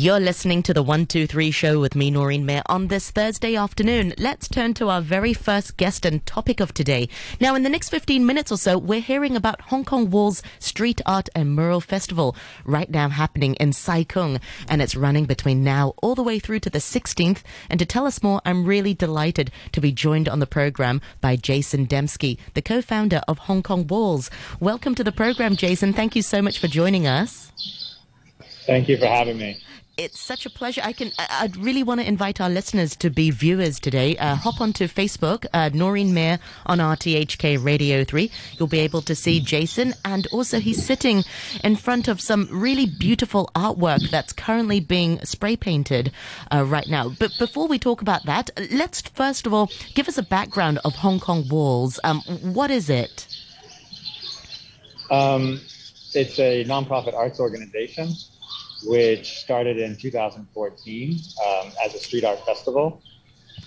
You're listening to the 123 show with me, Noreen Mir, on this Thursday afternoon. Let's turn to our very first guest and topic of today. Now, in the next 15 minutes or so, we're hearing about Hong Kong Walls Street Art and Mural Festival, right now happening in Sai Kung, and it's running between now all the way through to the 16th. And to tell us more, I'm really delighted to be joined on the program by Jason Dembski, the co-founder of Hong Kong Walls. Welcome to the program, Jason. Thank you so much for joining us. Thank you for having me it's such a pleasure. I can. I'd really want to invite our listeners to be viewers today. Uh, hop onto Facebook, uh, Noreen Mir on RTHK Radio Three. You'll be able to see Jason, and also he's sitting in front of some really beautiful artwork that's currently being spray painted uh, right now. But before we talk about that, let's first of all give us a background of Hong Kong Walls. Um, what is it? Um, it's a nonprofit arts organization which started in 2014 um, as a street art festival.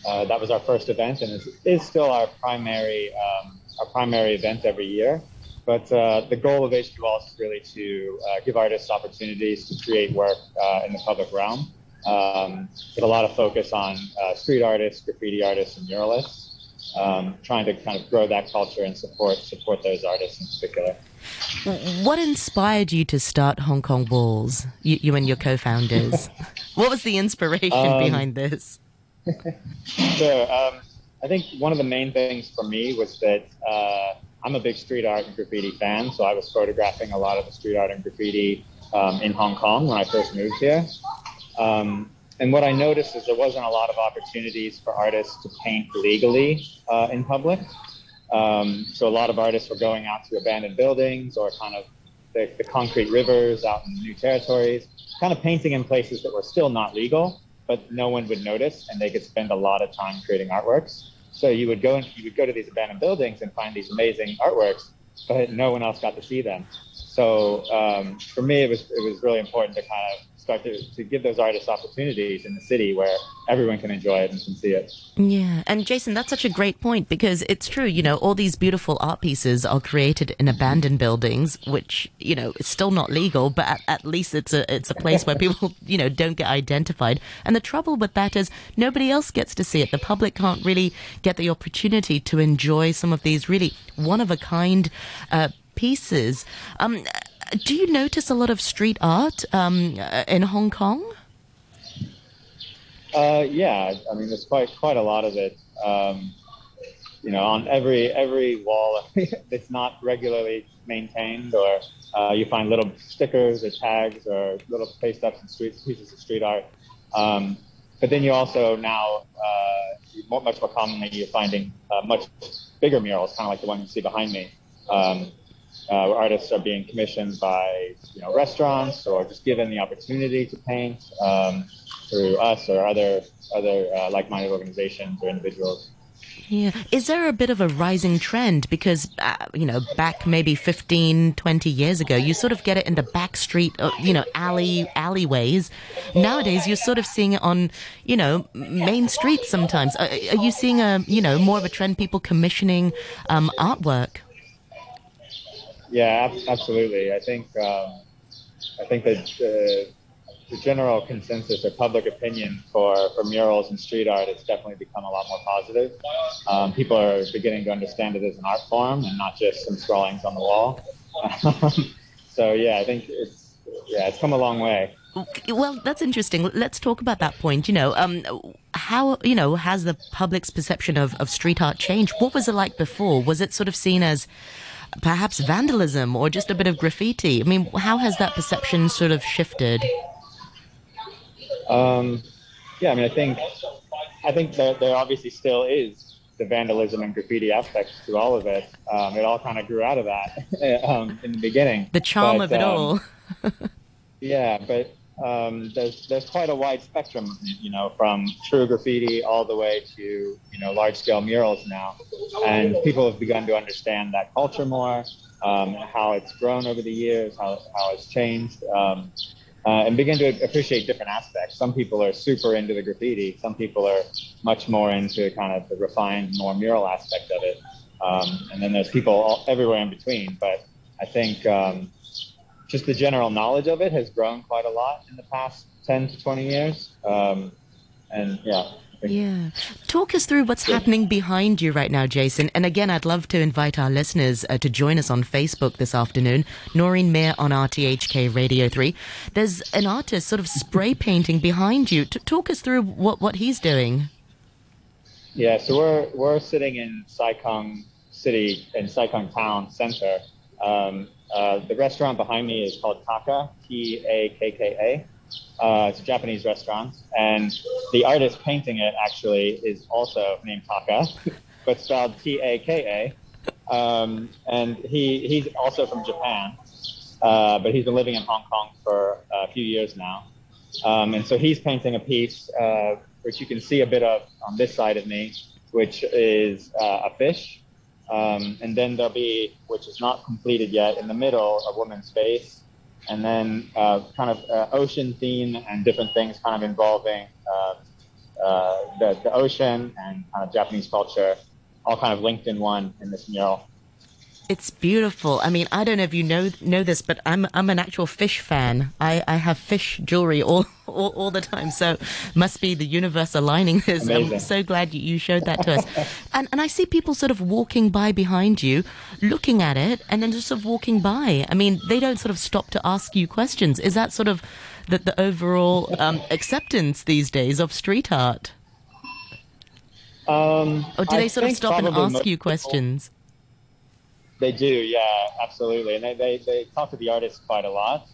Uh, that was our first event, and is, is still our primary um, our primary event every year. But uh, the goal of HK Walls is really to uh, give artists opportunities to create work uh, in the public realm, um, with a lot of focus on uh, street artists, graffiti artists, and muralists. Um, trying to kind of grow that culture and support support those artists in particular. What inspired you to start Hong Kong Walls, you, you and your co founders? what was the inspiration um, behind this? sure. Um, I think one of the main things for me was that uh, I'm a big street art and graffiti fan, so I was photographing a lot of the street art and graffiti um, in Hong Kong when I first moved here. Um, and what I noticed is there wasn't a lot of opportunities for artists to paint legally uh, in public. Um, so a lot of artists were going out to abandoned buildings or kind of the, the, concrete rivers out in new territories, kind of painting in places that were still not legal, but no one would notice, and they could spend a lot of time creating artworks. So you would go and you would go to these abandoned buildings and find these amazing artworks, but no one else got to see them. So um, for me, it was it was really important to kind of start to, to give those artists opportunities in the city where everyone can enjoy it and can see it. Yeah. And Jason, that's such a great point because it's true, you know, all these beautiful art pieces are created in abandoned buildings, which, you know, is still not legal, but at, at least it's a, it's a place where people, you know, don't get identified. And the trouble with that is nobody else gets to see it. The public can't really get the opportunity to enjoy some of these really one of a kind, uh, pieces. Um, do you notice a lot of street art um, in Hong Kong? Uh, yeah, I mean, there's quite quite a lot of it. Um, you know, on every every wall that's not regularly maintained, or uh, you find little stickers or tags or little ups and street pieces of street art. Um, but then you also now uh, much more commonly you're finding uh, much bigger murals, kind of like the one you see behind me. Um, uh, artists are being commissioned by you know restaurants or just given the opportunity to paint um, through us or other other uh, like-minded organizations or individuals. Yeah. Is there a bit of a rising trend? Because, uh, you know, back maybe 15, 20 years ago, you sort of get it in the back street, you know, alley, alleyways. Nowadays, you're sort of seeing it on, you know, main streets sometimes. Are, are you seeing a, you know, more of a trend, people commissioning um, artwork? Yeah, absolutely. I think um, I think that uh, the general consensus or public opinion for, for murals and street art has definitely become a lot more positive. Um, people are beginning to understand it as an art form and not just some scrawlings on the wall. so yeah, I think it's yeah, it's come a long way. Well, that's interesting. Let's talk about that point. You know, um, how you know has the public's perception of, of street art changed? What was it like before? Was it sort of seen as perhaps vandalism or just a bit of graffiti? I mean, how has that perception sort of shifted? Um, yeah, I mean, I think I think that there obviously still is the vandalism and graffiti aspects to all of it. Um, it all kind of grew out of that um, in the beginning. The charm but, of it um, all. yeah, but um, there's there's quite a wide spectrum, you know, from true graffiti all the way to you know large scale murals now, and people have begun to understand that culture more, um, how it's grown over the years, how how it's changed, um, uh, and begin to appreciate different aspects. Some people are super into the graffiti, some people are much more into kind of the refined, more mural aspect of it, um, and then there's people all, everywhere in between. But I think um, just the general knowledge of it has grown quite a lot in the past 10 to 20 years. Um, and yeah. Yeah. Talk us through what's happening behind you right now, Jason. And again, I'd love to invite our listeners uh, to join us on Facebook this afternoon. Noreen Mir on RTHK Radio 3. There's an artist sort of spray painting behind you. T- talk us through what, what he's doing. Yeah, so we're, we're sitting in Sai Kung City, in Sai Kung Town Center. Um, uh, the restaurant behind me is called Taka, T A K K A. Uh, it's a Japanese restaurant, and the artist painting it actually is also named Taka, but spelled T A K A. Um, and he he's also from Japan, uh, but he's been living in Hong Kong for a few years now. Um, and so he's painting a piece uh, which you can see a bit of on this side of me, which is uh, a fish. Um, and then there'll be, which is not completed yet, in the middle, a woman's face and then uh, kind of uh, ocean theme and different things kind of involving uh, uh, the, the ocean and kind of Japanese culture, all kind of linked in one in this mural. It's beautiful. I mean, I don't know if you know know this, but I'm I'm an actual fish fan. I, I have fish jewelry all, all, all the time. So must be the universe aligning this. Amazing. I'm so glad you, showed that to us. and and I see people sort of walking by behind you, looking at it, and then just sort of walking by. I mean, they don't sort of stop to ask you questions. Is that sort of the, the overall um, acceptance these days of street art? Um, Or do I they sort of stop and ask you people- questions? They do, yeah, absolutely. And they, they, they talk to the artists quite a lot.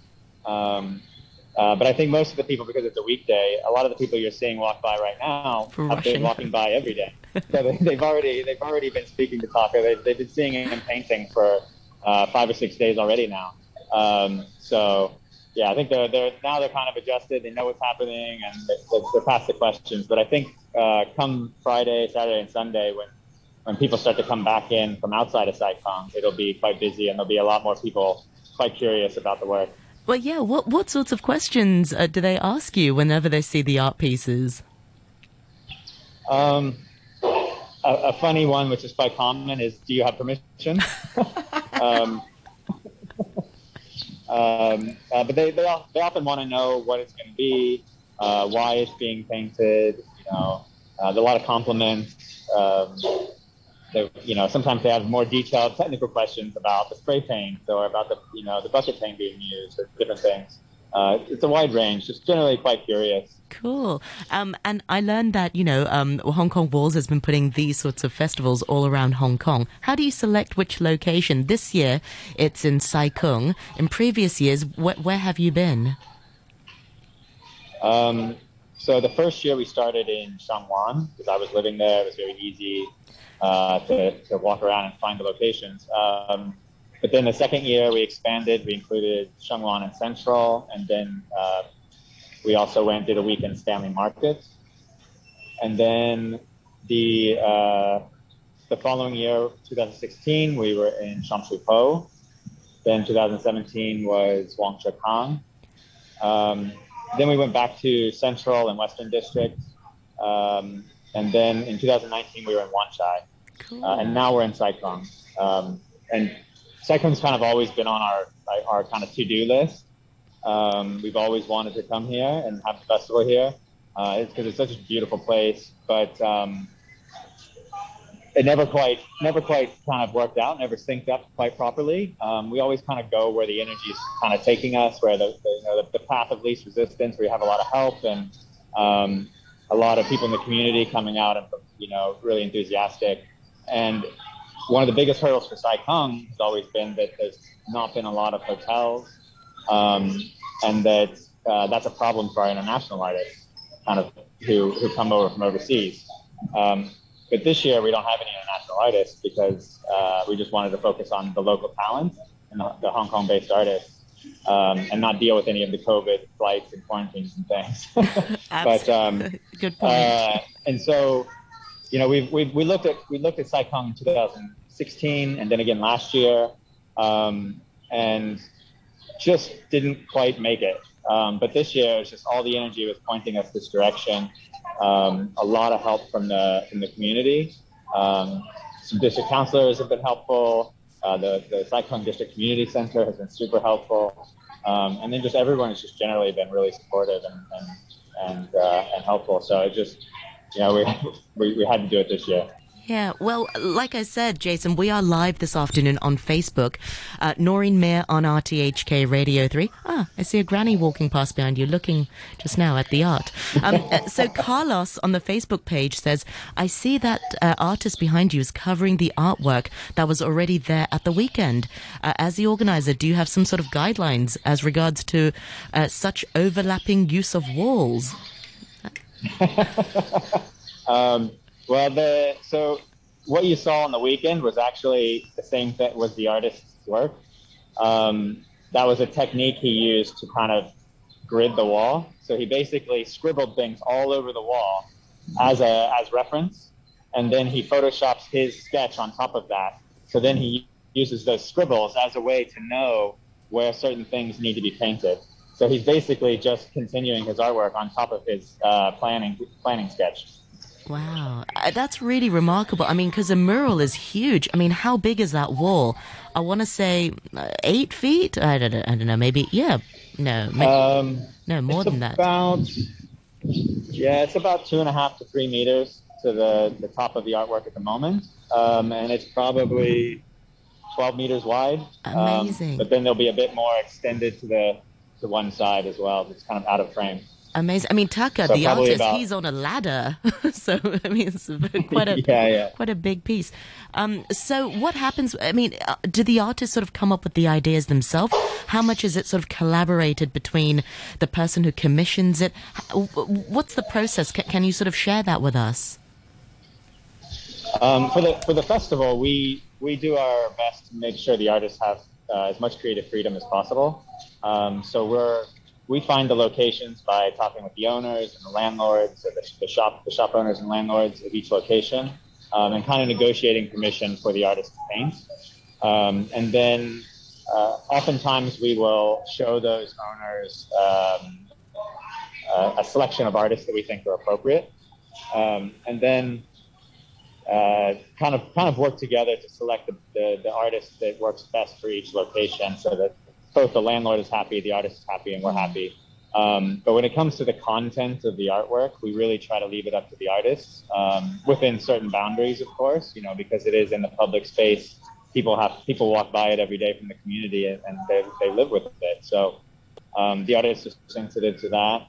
Um, uh, but I think most of the people, because it's a weekday, a lot of the people you're seeing walk by right now have Rushing. been walking by every day. so they, they've already they've already been speaking to Taka. They've, they've been seeing him painting for uh, five or six days already now. Um, so yeah, I think they're they're now they're kind of adjusted. They know what's happening and they're, they're past the questions. But I think uh, come Friday, Saturday, and Sunday when when people start to come back in from outside of Sai Kung, it'll be quite busy and there'll be a lot more people quite curious about the work. Well, yeah. What what sorts of questions uh, do they ask you whenever they see the art pieces? Um, a, a funny one, which is quite common, is do you have permission? um, um, uh, but they, they, they often want to know what it's going to be, uh, why it's being painted. You know, uh, there's a lot of compliments. Um, they, you know, sometimes they have more detailed technical questions about the spray paint or about the, you know, the bucket paint being used or different things. Uh, it's a wide range, just generally quite curious. Cool. Um, and I learned that you know um, Hong Kong Walls has been putting these sorts of festivals all around Hong Kong. How do you select which location? This year, it's in Sai Kung. In previous years, wh- where have you been? Um, so the first year we started in Sheung Wan because I was living there. It was very easy uh, to, to walk around and find the locations. Um, but then the second year we expanded. We included Sheung Wan and Central, and then uh, we also went did a week in Stanley Market. And then the uh, the following year, 2016, we were in Sham Shui Po. Then 2017 was Wang Kang. Um, then we went back to Central and Western District. Um, and then in 2019, we were in Wan Chai. Cool. Uh, and now we're in Sai Kung. Um, and Sai Kung's kind of always been on our, our kind of to-do list. Um, we've always wanted to come here and have the festival here. Uh, it's because it's such a beautiful place, but um, it never quite, never quite kind of worked out, never synced up quite properly. Um, we always kind of go where the energy is kind of taking us, where the, the, you know, the, the path of least resistance, where you have a lot of help and um, a lot of people in the community coming out and you know really enthusiastic. And one of the biggest hurdles for Sai Kung has always been that there's not been a lot of hotels, um, and that uh, that's a problem for our international artists, kind of who who come over from overseas. Um, but this year we don't have any international artists because uh, we just wanted to focus on the local talent and the, the Hong Kong-based artists. Um, and not deal with any of the COVID flights and quarantines and things. but um, Good point. uh, and so, you know, we've, we've we looked at we looked at Sai Kung in 2016, and then again last year, um, and just didn't quite make it. Um, but this year, it's just all the energy was pointing us this direction. Um, a lot of help from the from the community. Um, some district councilors have been helpful. Uh, the the Sai Kung District Community Center has been super helpful. Um, and then just everyone has just generally been really supportive and and and, uh, and helpful. So it just you know we, we we had to do it this year. Yeah, well, like I said, Jason, we are live this afternoon on Facebook. Uh, Noreen Mir on RTHK Radio 3. Ah, I see a granny walking past behind you, looking just now at the art. Um, uh, so Carlos on the Facebook page says, I see that uh, artist behind you is covering the artwork that was already there at the weekend. Uh, as the organizer, do you have some sort of guidelines as regards to uh, such overlapping use of walls? um, well, the so what you saw on the weekend was actually the same thing was the artist's work. Um, that was a technique he used to kind of grid the wall. So he basically scribbled things all over the wall as a as reference, and then he photoshops his sketch on top of that. So then he uses those scribbles as a way to know where certain things need to be painted. So he's basically just continuing his artwork on top of his uh, planning planning sketch. Wow, uh, that's really remarkable. I mean, because a mural is huge. I mean, how big is that wall? I want to say uh, eight feet. I don't know. I don't know. Maybe yeah. No. um, no, more than about, that. Yeah, it's about two and a half to three meters to the the top of the artwork at the moment, um, and it's probably 12 meters wide. Amazing. Um, but then there'll be a bit more extended to the to one side as well. It's kind of out of frame. Amazing. I mean, Taka, so the artist, about... he's on a ladder. so, I mean, it's quite a, yeah, yeah. quite a big piece. Um, so what happens? I mean, uh, do the artists sort of come up with the ideas themselves? How much is it sort of collaborated between the person who commissions it? What's the process? Can, can you sort of share that with us? Um, for the for the festival, we we do our best to make sure the artists have uh, as much creative freedom as possible. Um, so we're we find the locations by talking with the owners and the landlords, or the, the shop, the shop owners and landlords of each location, um, and kind of negotiating permission for the artist to paint. Um, and then uh, oftentimes we will show those owners um, uh, a selection of artists that we think are appropriate, um, and then uh, kind of kind of work together to select the, the, the artist that works best for each location, so that both the landlord is happy, the artist is happy, and we're mm-hmm. happy. Um, but when it comes to the content of the artwork, we really try to leave it up to the artists um, within certain boundaries, of course. You know, because it is in the public space. People have people walk by it every day from the community, and they, they live with it. So um, the artist is sensitive to that.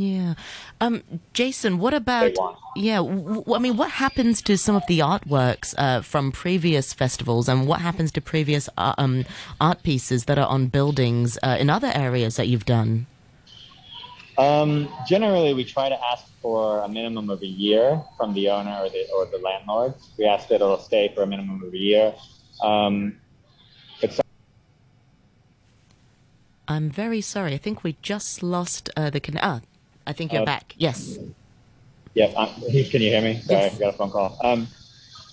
Yeah. Um, Jason, what about, yeah, w- I mean, what happens to some of the artworks uh, from previous festivals and what happens to previous uh, um, art pieces that are on buildings uh, in other areas that you've done? Um, generally, we try to ask for a minimum of a year from the owner or the, or the landlord. We ask that it'll stay for a minimum of a year. Um, I'm very sorry. I think we just lost uh, the con- ah, I think you're uh, back. Yes. Yeah. Uh, can you hear me? Sorry, yes. I got a phone call. Um,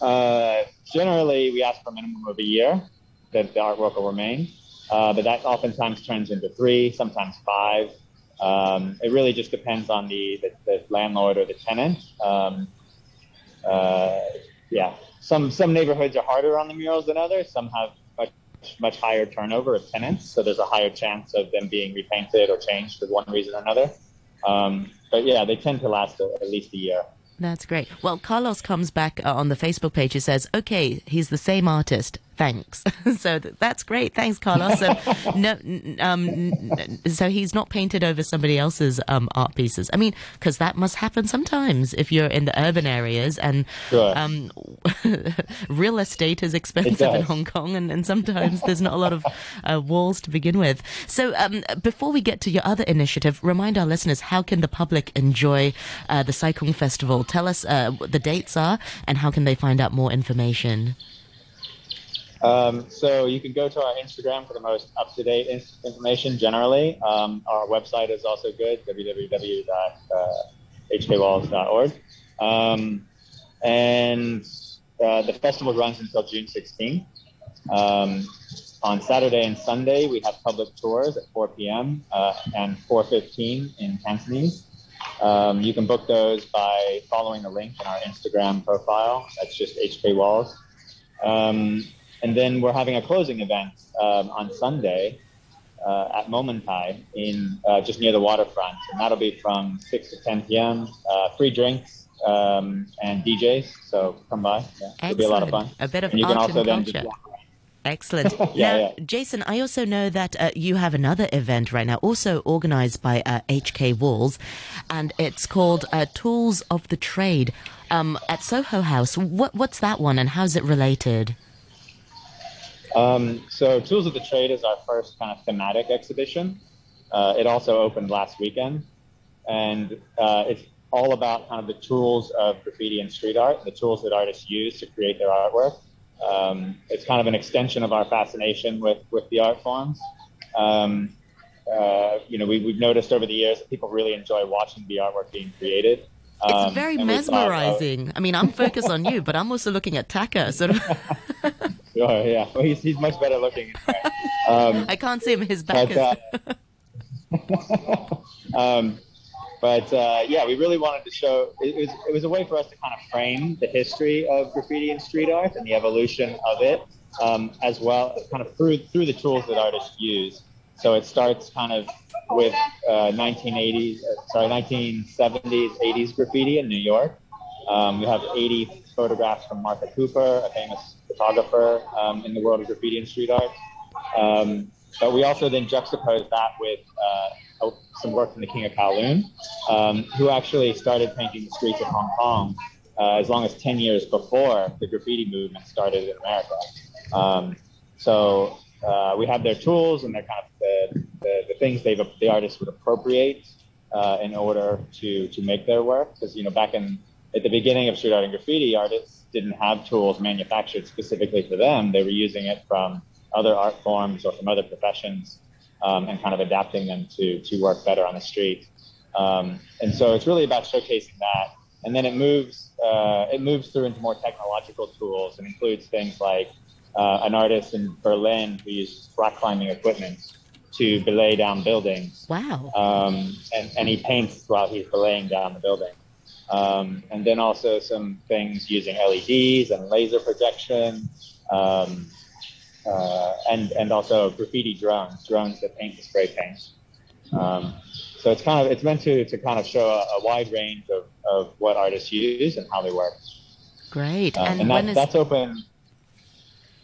uh, generally, we ask for a minimum of a year that the artwork will remain, uh, but that oftentimes turns into three, sometimes five. Um, it really just depends on the, the, the landlord or the tenant. Um, uh, yeah, some some neighborhoods are harder on the murals than others. Some have much much higher turnover of tenants, so there's a higher chance of them being repainted or changed for one reason or another. Um, but yeah, they tend to last at least a year. That's great. Well, Carlos comes back uh, on the Facebook page. He says, okay, he's the same artist thanks. so that's great. Thanks, Carlos. So, no, um, so he's not painted over somebody else's um, art pieces. I mean, because that must happen sometimes if you're in the urban areas and sure. um, real estate is expensive in Hong Kong, and, and, sometimes there's not a lot of uh, walls to begin with. So, um, before we get to your other initiative, remind our listeners how can the public enjoy uh, the Sai Kung Festival? Tell us uh, what the dates are and how can they find out more information. Um, so you can go to our Instagram for the most up-to-date in- information generally. Um, our website is also good, www.hkwalls.org. Um, and uh, the festival runs until June 16th. Um, on Saturday and Sunday, we have public tours at 4 p.m. Uh, and 4.15 in Cantonese. Um, you can book those by following the link in our Instagram profile. That's just HK Walls. Um, and then we're having a closing event um, on Sunday uh, at Momontai in uh, just near the waterfront, and that'll be from 6 to 10 p.m. Uh, free drinks um, and DJs, so come by. Yeah, it'll be a lot of fun. A bit of and you can also and culture. Excellent. Yeah, now, yeah. Jason, I also know that uh, you have another event right now, also organized by uh, HK Walls, and it's called uh, Tools of the Trade um, at Soho House. What, what's that one, and how's it related? Um, so Tools of the Trade is our first kind of thematic exhibition. Uh, it also opened last weekend, and uh, it's all about kind of the tools of graffiti and street art, the tools that artists use to create their artwork. Um, it's kind of an extension of our fascination with with the art forms. Um, uh, you know, we, we've noticed over the years that people really enjoy watching the artwork being created. It's Um, very and we thought, oh, mesmerizing. I mean, I'm focused on you, but I'm also looking at Taka. Sort of, Sure, yeah. Well, he's, he's much better looking. Um, I can't see him. His back but, is. uh, um, but uh, yeah, we really wanted to show. It was it was a way for us to kind of frame the history of graffiti and street art and the evolution of it, um, as well, kind of through through the tools that artists use. So it starts kind of with uh, 1980s, uh, sorry, 1970s, 80s graffiti in New York. Um, we have 80 photographs from Martha Cooper, a famous photographer um, in the world of graffiti and street art. Um, but we also then juxtapose that with uh, some work from the King of Kowloon, um, who actually started painting the streets of Hong Kong uh, as long as 10 years before the graffiti movement started in America. Um, so uh, we have their tools and their kind of the, the, the things they the artists would appropriate uh, in order to to make their work. Because you know back in at the beginning of street art and graffiti, artists didn't have tools manufactured specifically for them. They were using it from other art forms or from other professions um, and kind of adapting them to to work better on the street. Um, and so it's really about showcasing that. And then it moves uh, it moves through into more technological tools and includes things like uh, an artist in Berlin who uses rock climbing equipment to belay down buildings. Wow. Um, and, and he paints while he's belaying down the building. Um, and then also some things using LEDs and laser projection, um, uh, and and also graffiti drones, drones that paint with spray paint. Um, so it's kind of it's meant to to kind of show a, a wide range of, of what artists use and how they work. Great. Uh, and and when that, is that's open.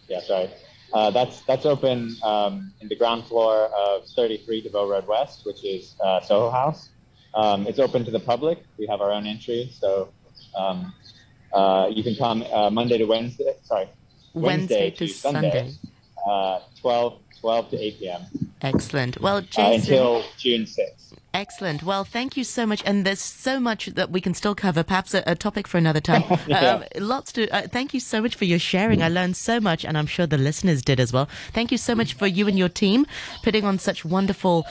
Yeah, sorry. Uh, that's that's open um, in the ground floor of 33 Des Voeux Road West, which is uh, Soho House. Um, it's open to the public. We have our own entry, so um, uh, you can come uh, Monday to Wednesday. Sorry, Wednesday to Sunday. uh, 12 12 to 8 p.m. Excellent. Well, Uh, Jason. until June 6th. Excellent. Well, thank you so much. And there's so much that we can still cover. Perhaps a, a topic for another time. Yeah. um, lots to. Uh, thank you so much for your sharing. I learned so much, and I'm sure the listeners did as well. Thank you so much for you and your team putting on such wonderful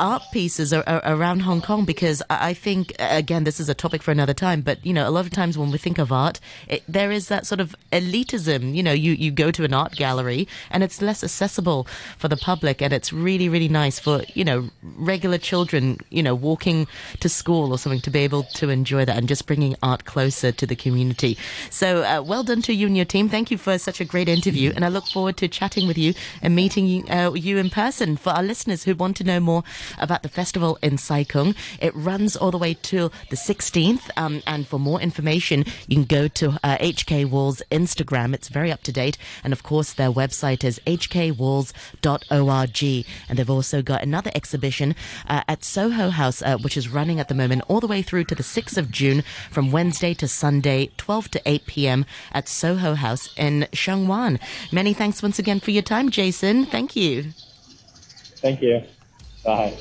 art pieces a- a- around Hong Kong. Because I I think again, this is a topic for another time. But you know, a lot of times when we think of art, it, there is that sort of elitism. You know, you you go to an art gallery and it's less accessible for the public, and it's really really nice for you know regular children you know, walking to school or something to be able to enjoy that and just bringing art closer to the community. So, uh, well done to you and your team. Thank you for such a great interview. And I look forward to chatting with you and meeting you, uh, you in person. For our listeners who want to know more about the festival in Sai Kung, it runs all the way till the 16th. Um, and for more information, you can go to uh, HK Walls Instagram. It's very up to date. And of course, their website is hkwalls.org. And they've also got another exhibition uh, at Soho House, uh, which is running at the moment all the way through to the 6th of June from Wednesday to Sunday, 12 to 8 p.m. at Soho House in Sheung Wan. Many thanks once again for your time, Jason. Thank you. Thank you. Bye.